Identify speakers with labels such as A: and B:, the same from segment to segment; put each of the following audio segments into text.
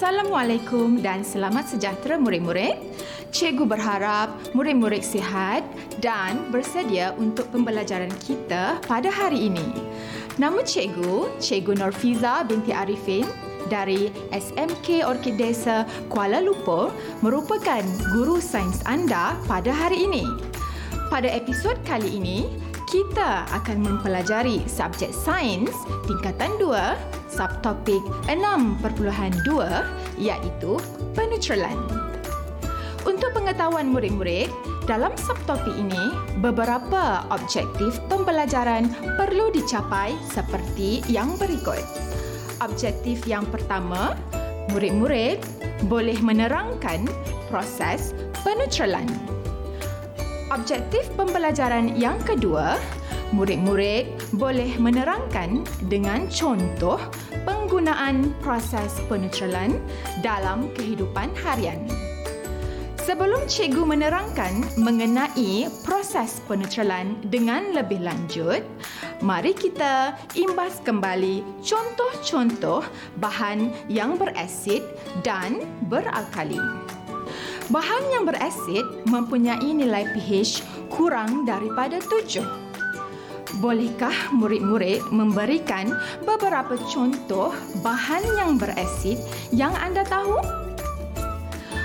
A: Assalamualaikum dan selamat sejahtera murid-murid. Cikgu berharap murid-murid sihat dan bersedia untuk pembelajaran kita pada hari ini. Nama cikgu, Cikgu Norfiza binti Arifin dari SMK Orkid Desa Kuala Lumpur merupakan guru sains anda pada hari ini. Pada episod kali ini, kita akan mempelajari subjek sains tingkatan 2, subtopik 6.2 iaitu penetralan. Untuk pengetahuan murid-murid, dalam subtopik ini, beberapa objektif pembelajaran perlu dicapai seperti yang berikut. Objektif yang pertama, murid-murid boleh menerangkan proses penetralan. Objektif pembelajaran yang kedua, murid-murid boleh menerangkan dengan contoh penggunaan proses penetralan dalam kehidupan harian. Sebelum cikgu menerangkan mengenai proses penetralan dengan lebih lanjut, mari kita imbas kembali contoh-contoh bahan yang berasid dan beralkali. Bahan yang berasid mempunyai nilai pH kurang daripada tujuh. Bolehkah murid-murid memberikan beberapa contoh bahan yang berasid yang anda tahu?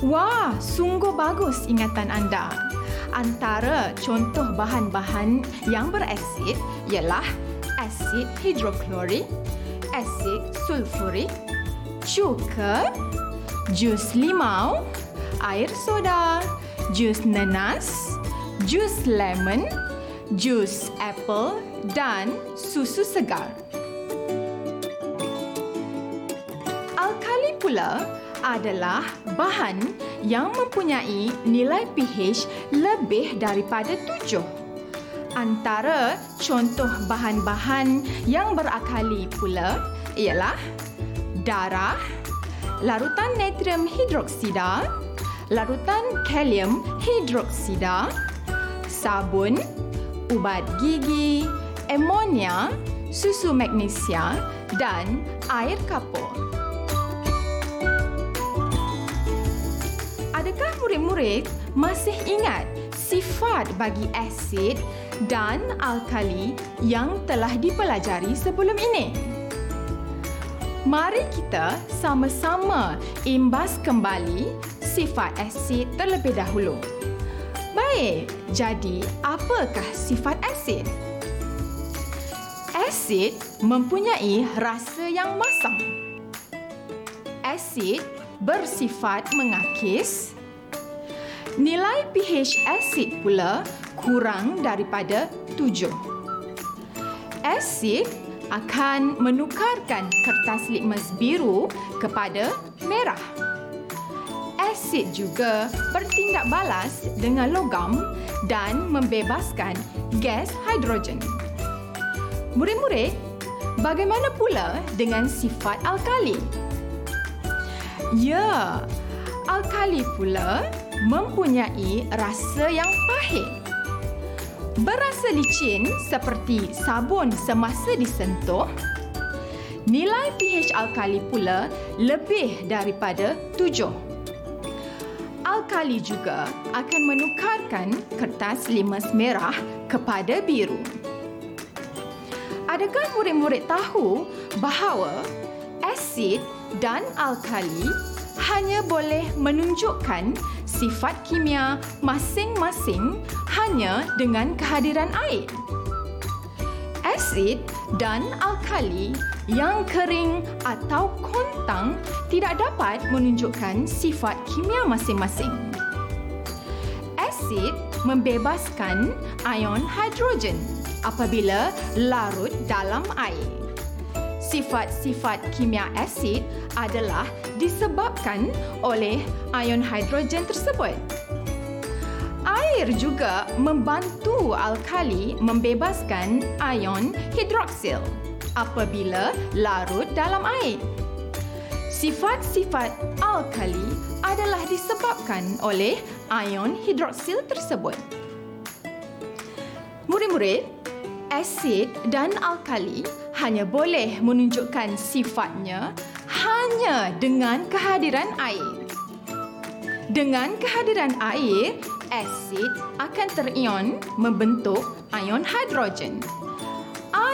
A: Wah, sungguh bagus ingatan anda. Antara contoh bahan-bahan yang berasid ialah asid hidroklorik, asid sulfurik, cuka, jus limau, air soda, jus nanas, jus lemon, jus apple dan susu segar. Alkali pula adalah bahan yang mempunyai nilai pH lebih daripada tujuh. Antara contoh bahan-bahan yang berakali pula ialah darah, larutan natrium hidroksida, larutan kalium hidroksida, sabun, ubat gigi, amonia, susu magnesia dan air kapur. Adakah murid-murid masih ingat sifat bagi asid dan alkali yang telah dipelajari sebelum ini? Mari kita sama-sama imbas kembali sifat asid terlebih dahulu. Baik, jadi apakah sifat asid? Asid mempunyai rasa yang masam. Asid bersifat mengakis. Nilai pH asid pula kurang daripada tujuh. Asid akan menukarkan kertas litmus biru kepada merah. Asid juga bertindak balas dengan logam dan membebaskan gas hidrogen. Murid-murid, bagaimana pula dengan sifat alkali? Ya, alkali pula mempunyai rasa yang pahit. Berasa licin seperti sabun semasa disentuh. Nilai pH alkali pula lebih daripada tujuh. Alkali juga akan menukarkan kertas limas merah kepada biru. Adakah murid-murid tahu bahawa asid dan alkali hanya boleh menunjukkan sifat kimia masing-masing hanya dengan kehadiran air. Asid dan alkali yang kering atau kontang tidak dapat menunjukkan sifat kimia masing-masing. Asid membebaskan ion hidrogen apabila larut dalam air. Sifat-sifat kimia asid adalah disebabkan oleh ion hidrogen tersebut. Air juga membantu alkali membebaskan ion hidroksil apabila larut dalam air. Sifat-sifat alkali adalah disebabkan oleh ion hidroksil tersebut. Murid-murid, asid dan alkali hanya boleh menunjukkan sifatnya hanya dengan kehadiran air. Dengan kehadiran air, asid akan terion membentuk ion hidrogen.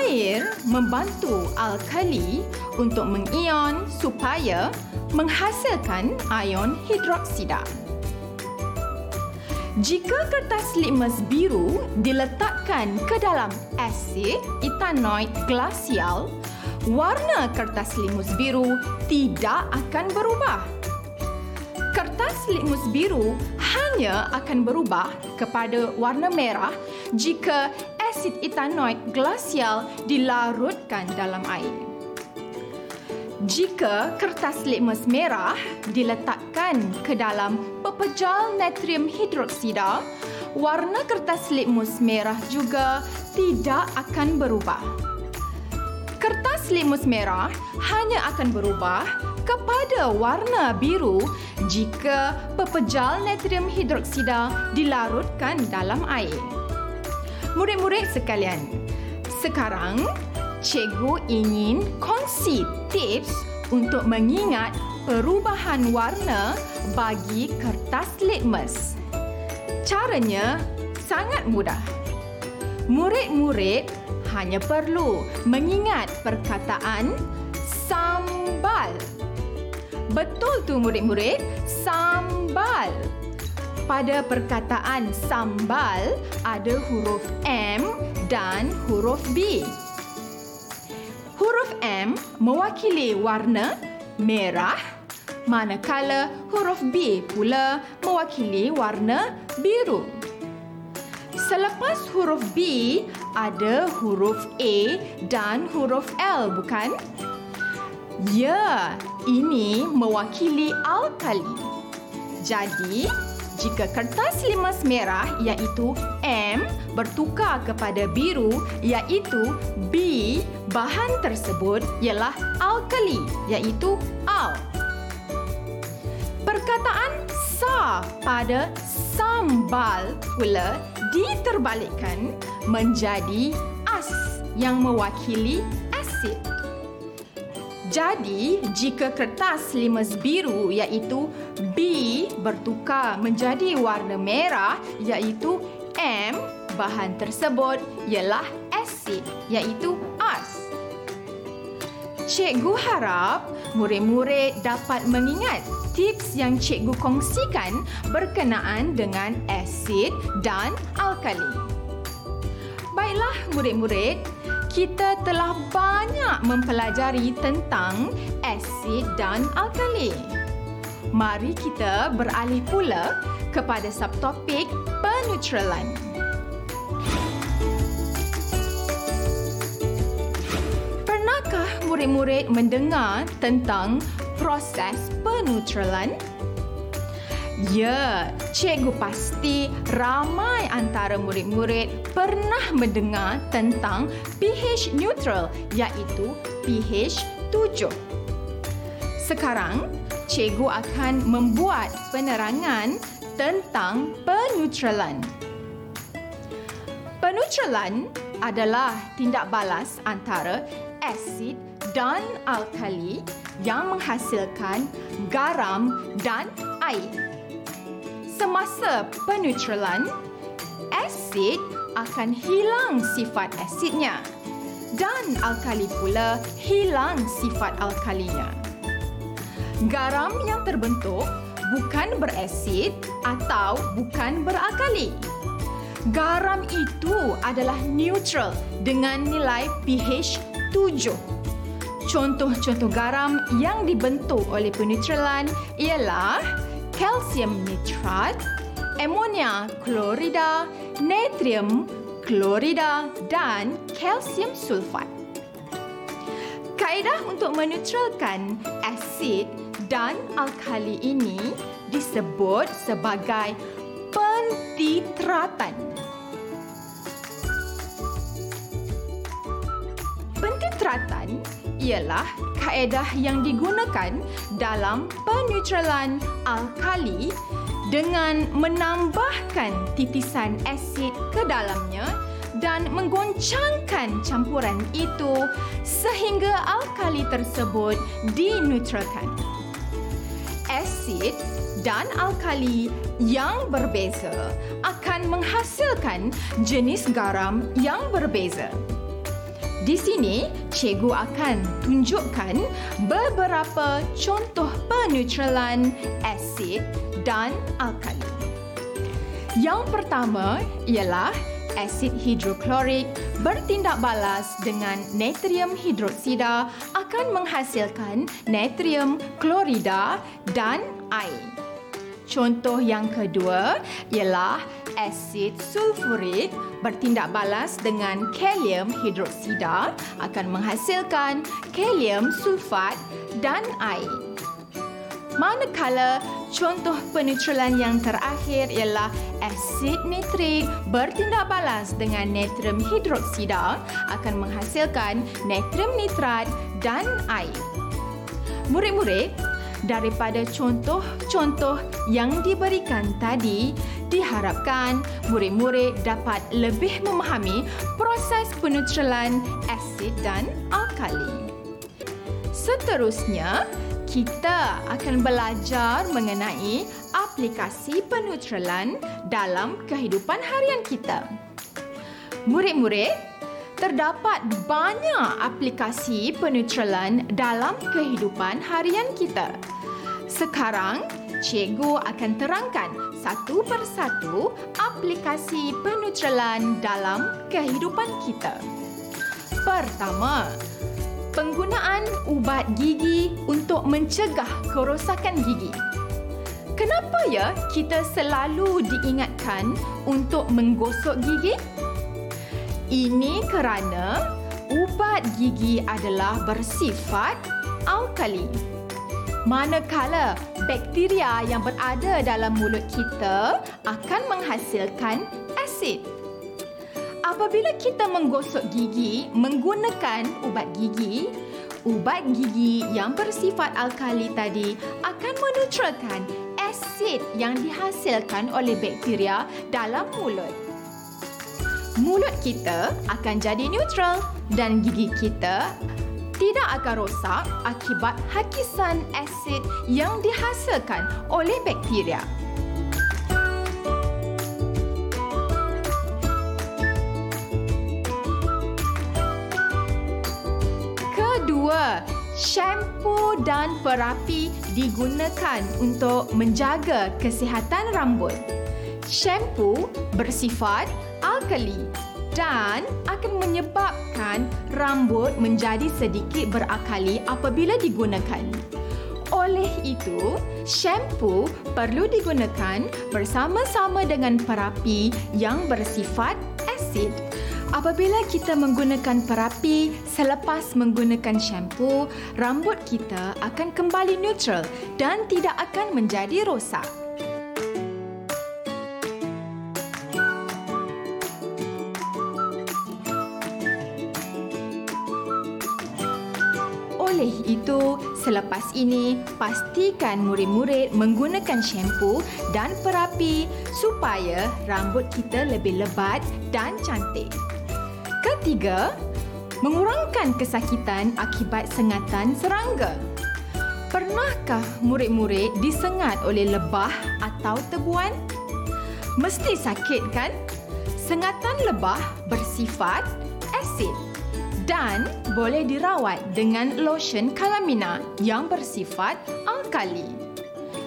A: Air membantu alkali untuk mengion supaya menghasilkan ion hidroksida. Jika kertas litmus biru diletakkan ke dalam asid etanoid glasial, warna kertas litmus biru tidak akan berubah. Kertas litmus biru hanya akan berubah kepada warna merah jika asid etanoid glasial dilarutkan dalam air. Jika kertas litmus merah diletakkan ke dalam pepejal natrium hidroksida, warna kertas litmus merah juga tidak akan berubah. Kertas litmus merah hanya akan berubah kepada warna biru jika pepejal natrium hidroksida dilarutkan dalam air. Murid-murid sekalian, sekarang cikgu ingin kongsi tips untuk mengingat perubahan warna bagi kertas litmus. Caranya sangat mudah. Murid-murid hanya perlu mengingat perkataan sambal. Betul tu murid-murid, sambal. Pada perkataan sambal ada huruf M dan huruf B. Huruf M mewakili warna merah manakala huruf B pula mewakili warna biru. Selepas huruf B ada huruf A dan huruf L bukan? Ya, ini mewakili alkali. Jadi, jika kertas limas merah iaitu M bertukar kepada biru iaitu B, bahan tersebut ialah alkali iaitu al. Perkataan sa pada sambal pula diterbalikkan menjadi as yang mewakili asid. Jadi, jika kertas limas biru iaitu B bertukar menjadi warna merah iaitu M, bahan tersebut ialah asid iaitu as. Cikgu harap murid-murid dapat mengingat tips yang cikgu kongsikan berkenaan dengan asid dan alkali. Baiklah murid-murid, kita telah banyak mempelajari tentang asid dan alkali. Mari kita beralih pula kepada subtopik peneutralan. Pernahkah murid-murid mendengar tentang proses peneutralan? Ya, cikgu pasti ramai antara murid-murid pernah mendengar tentang pH neutral iaitu pH 7. Sekarang, cikgu akan membuat penerangan tentang peneutralan. Peneutralan adalah tindak balas antara asid dan alkali yang menghasilkan garam dan air semasa peneutralan, asid akan hilang sifat asidnya dan alkali pula hilang sifat alkalinya. Garam yang terbentuk bukan berasid atau bukan beralkali. Garam itu adalah neutral dengan nilai pH 7. Contoh-contoh garam yang dibentuk oleh peneutralan ialah kalsium nitrat, amonia klorida, natrium klorida dan kalsium sulfat. Kaedah untuk meneutralkan asid dan alkali ini disebut sebagai pentitratan. Pentitratan ialah kaedah yang digunakan dalam peneutralan alkali dengan menambahkan titisan asid ke dalamnya dan menggoncangkan campuran itu sehingga alkali tersebut dineutralkan. Asid dan alkali yang berbeza akan menghasilkan jenis garam yang berbeza. Di sini, cikgu akan tunjukkan beberapa contoh peneutralan asid dan alkali. Yang pertama ialah asid hidroklorik bertindak balas dengan natrium hidroksida akan menghasilkan natrium klorida dan air. Contoh yang kedua ialah asid sulfurik bertindak balas dengan kalium hidroksida akan menghasilkan kalium sulfat dan air. Manakala contoh peneutralan yang terakhir ialah asid nitrik bertindak balas dengan natrium hidroksida akan menghasilkan natrium nitrat dan air. Murid-murid, daripada contoh-contoh yang diberikan tadi, diharapkan murid-murid dapat lebih memahami proses peneutralan asid dan alkali. Seterusnya, kita akan belajar mengenai aplikasi peneutralan dalam kehidupan harian kita. Murid-murid, terdapat banyak aplikasi peneutralan dalam kehidupan harian kita. Sekarang, cikgu akan terangkan satu persatu aplikasi peneutralan dalam kehidupan kita. Pertama, penggunaan ubat gigi untuk mencegah kerosakan gigi. Kenapa ya kita selalu diingatkan untuk menggosok gigi? Ini kerana ubat gigi adalah bersifat alkali. Manakala bakteria yang berada dalam mulut kita akan menghasilkan asid. Apabila kita menggosok gigi menggunakan ubat gigi, ubat gigi yang bersifat alkali tadi akan meneutralkan asid yang dihasilkan oleh bakteria dalam mulut mulut kita akan jadi neutral dan gigi kita tidak akan rosak akibat hakisan asid yang dihasilkan oleh bakteria. Kedua, shampoo dan perapi digunakan untuk menjaga kesihatan rambut. Shampoo bersifat alkali dan akan menyebabkan rambut menjadi sedikit berakali apabila digunakan. Oleh itu, shampoo perlu digunakan bersama-sama dengan perapi yang bersifat asid. Apabila kita menggunakan perapi selepas menggunakan shampoo, rambut kita akan kembali neutral dan tidak akan menjadi rosak. Selepas ini pastikan murid-murid menggunakan shampoo dan perapi supaya rambut kita lebih lebat dan cantik. Ketiga, mengurangkan kesakitan akibat sengatan serangga. Pernahkah murid-murid disengat oleh lebah atau tebuan? Mesti sakit kan? Sengatan lebah bersifat asid dan boleh dirawat dengan lotion calamina yang bersifat alkali.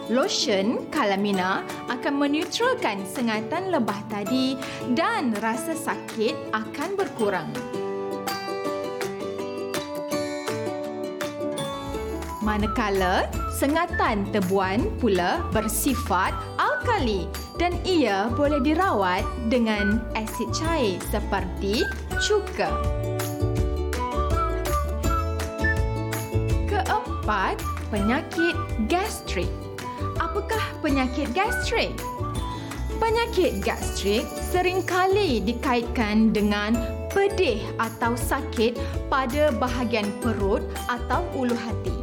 A: Lotion calamina akan meneutralkan sengatan lebah tadi dan rasa sakit akan berkurang. Manakala sengatan tebuan pula bersifat alkali dan ia boleh dirawat dengan asid cair seperti cuka. Keempat, penyakit gastrik. Apakah penyakit gastrik? Penyakit gastrik seringkali dikaitkan dengan pedih atau sakit pada bahagian perut atau ulu hati.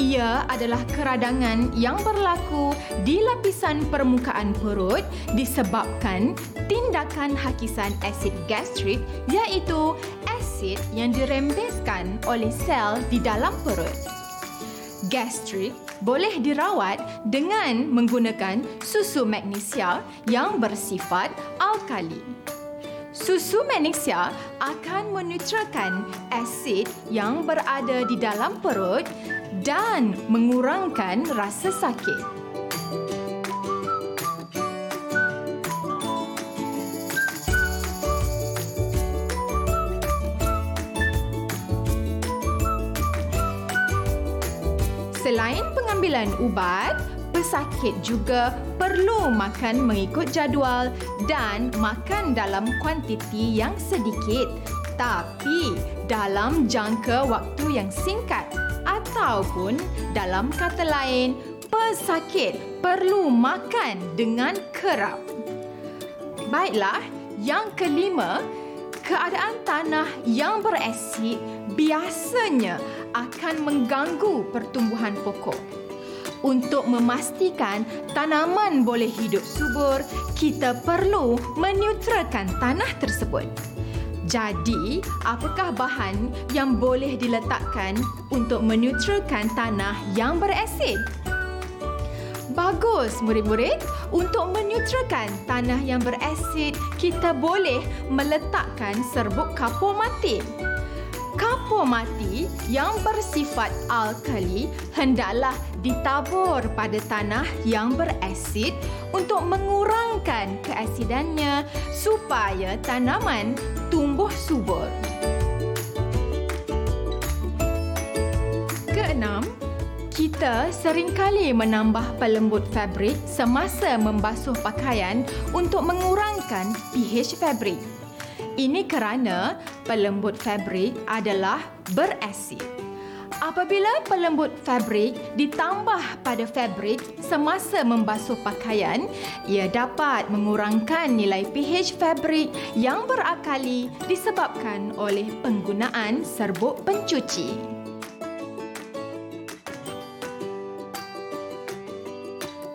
A: Ia adalah keradangan yang berlaku di lapisan permukaan perut disebabkan tindakan hakisan asid gastrik iaitu asid yang dirembeskan oleh sel di dalam perut. Gastrik boleh dirawat dengan menggunakan susu magnesia yang bersifat alkali. Susu magnesia akan menetralkan asid yang berada di dalam perut dan mengurangkan rasa sakit. Selain pengambilan ubat, pesakit juga perlu makan mengikut jadual dan makan dalam kuantiti yang sedikit tapi dalam jangka waktu yang singkat ataupun dalam kata lain pesakit perlu makan dengan kerap. Baiklah, yang kelima, keadaan tanah yang berasid biasanya akan mengganggu pertumbuhan pokok. Untuk memastikan tanaman boleh hidup subur, kita perlu menetralkan tanah tersebut. Jadi, apakah bahan yang boleh diletakkan untuk menetralkan tanah yang berasid? Bagus, murid-murid. Untuk menetralkan tanah yang berasid, kita boleh meletakkan serbuk kapur mati. Kapur mati yang bersifat alkali hendaklah ditabur pada tanah yang berasid untuk mengurangkan keasidannya supaya tanaman tumbuh subur. Keenam, kita seringkali menambah pelembut fabrik semasa membasuh pakaian untuk mengurangkan pH fabrik. Ini kerana pelembut fabrik adalah berasid. Apabila pelembut fabrik ditambah pada fabrik semasa membasuh pakaian, ia dapat mengurangkan nilai pH fabrik yang berakali disebabkan oleh penggunaan serbuk pencuci.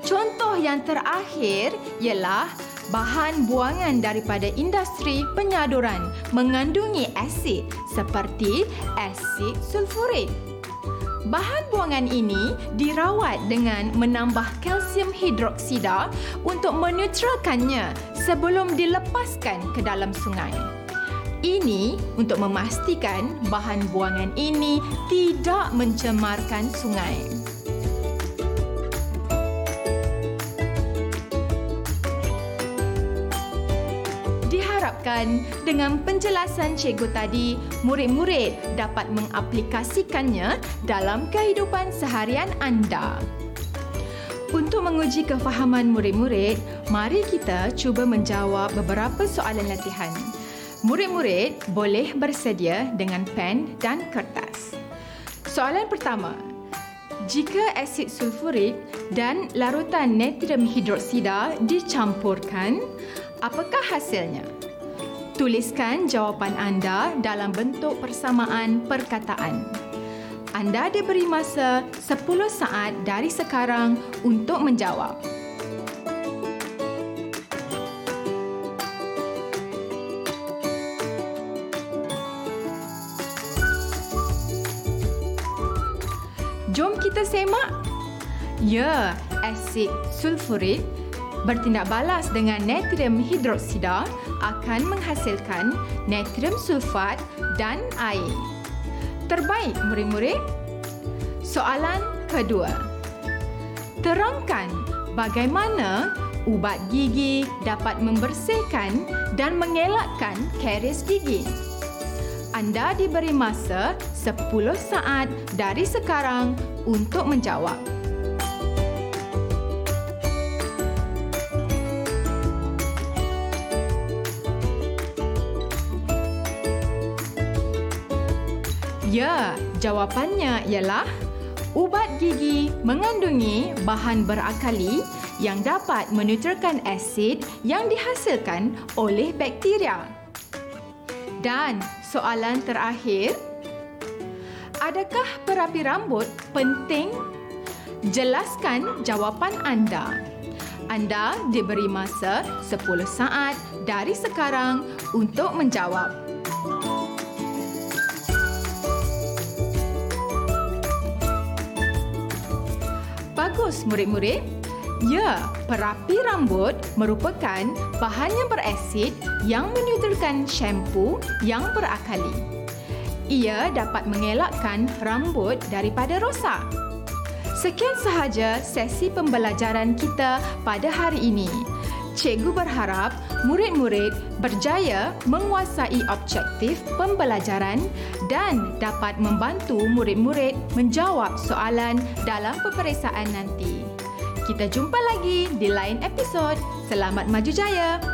A: Contoh yang terakhir ialah bahan buangan daripada industri penyaduran mengandungi asid seperti asid sulfurik. Bahan buangan ini dirawat dengan menambah kalsium hidroksida untuk menetralkannya sebelum dilepaskan ke dalam sungai. Ini untuk memastikan bahan buangan ini tidak mencemarkan sungai. Diharapkan dengan penjelasan cikgu tadi, murid-murid dapat mengaplikasikannya dalam kehidupan seharian anda. Untuk menguji kefahaman murid-murid, mari kita cuba menjawab beberapa soalan latihan. Murid-murid boleh bersedia dengan pen dan kertas. Soalan pertama, jika asid sulfurik dan larutan natrium hidroksida dicampurkan, apakah hasilnya? Tuliskan jawapan anda dalam bentuk persamaan perkataan. Anda diberi masa 10 saat dari sekarang untuk menjawab. Jom kita semak. Ya, asid sulfurik bertindak balas dengan natrium hidroksida akan menghasilkan natrium sulfat dan air. Terbaik murid-murid. Soalan kedua. Terangkan bagaimana ubat gigi dapat membersihkan dan mengelakkan karies gigi. Anda diberi masa 10 saat dari sekarang untuk menjawab. Ya, jawapannya ialah ubat gigi mengandungi bahan berakali yang dapat menetralkan asid yang dihasilkan oleh bakteria. Dan soalan terakhir, Adakah perapi rambut penting? Jelaskan jawapan anda. Anda diberi masa 10 saat dari sekarang untuk menjawab. Bagus murid-murid. Ya, perapi rambut merupakan bahan yang berasid yang menyuturkan shampoo yang berakali. Ia dapat mengelakkan rambut daripada rosak. Sekian sahaja sesi pembelajaran kita pada hari ini. Cikgu berharap murid-murid berjaya menguasai objektif pembelajaran dan dapat membantu murid-murid menjawab soalan dalam peperiksaan nanti. Kita jumpa lagi di lain episod. Selamat maju jaya!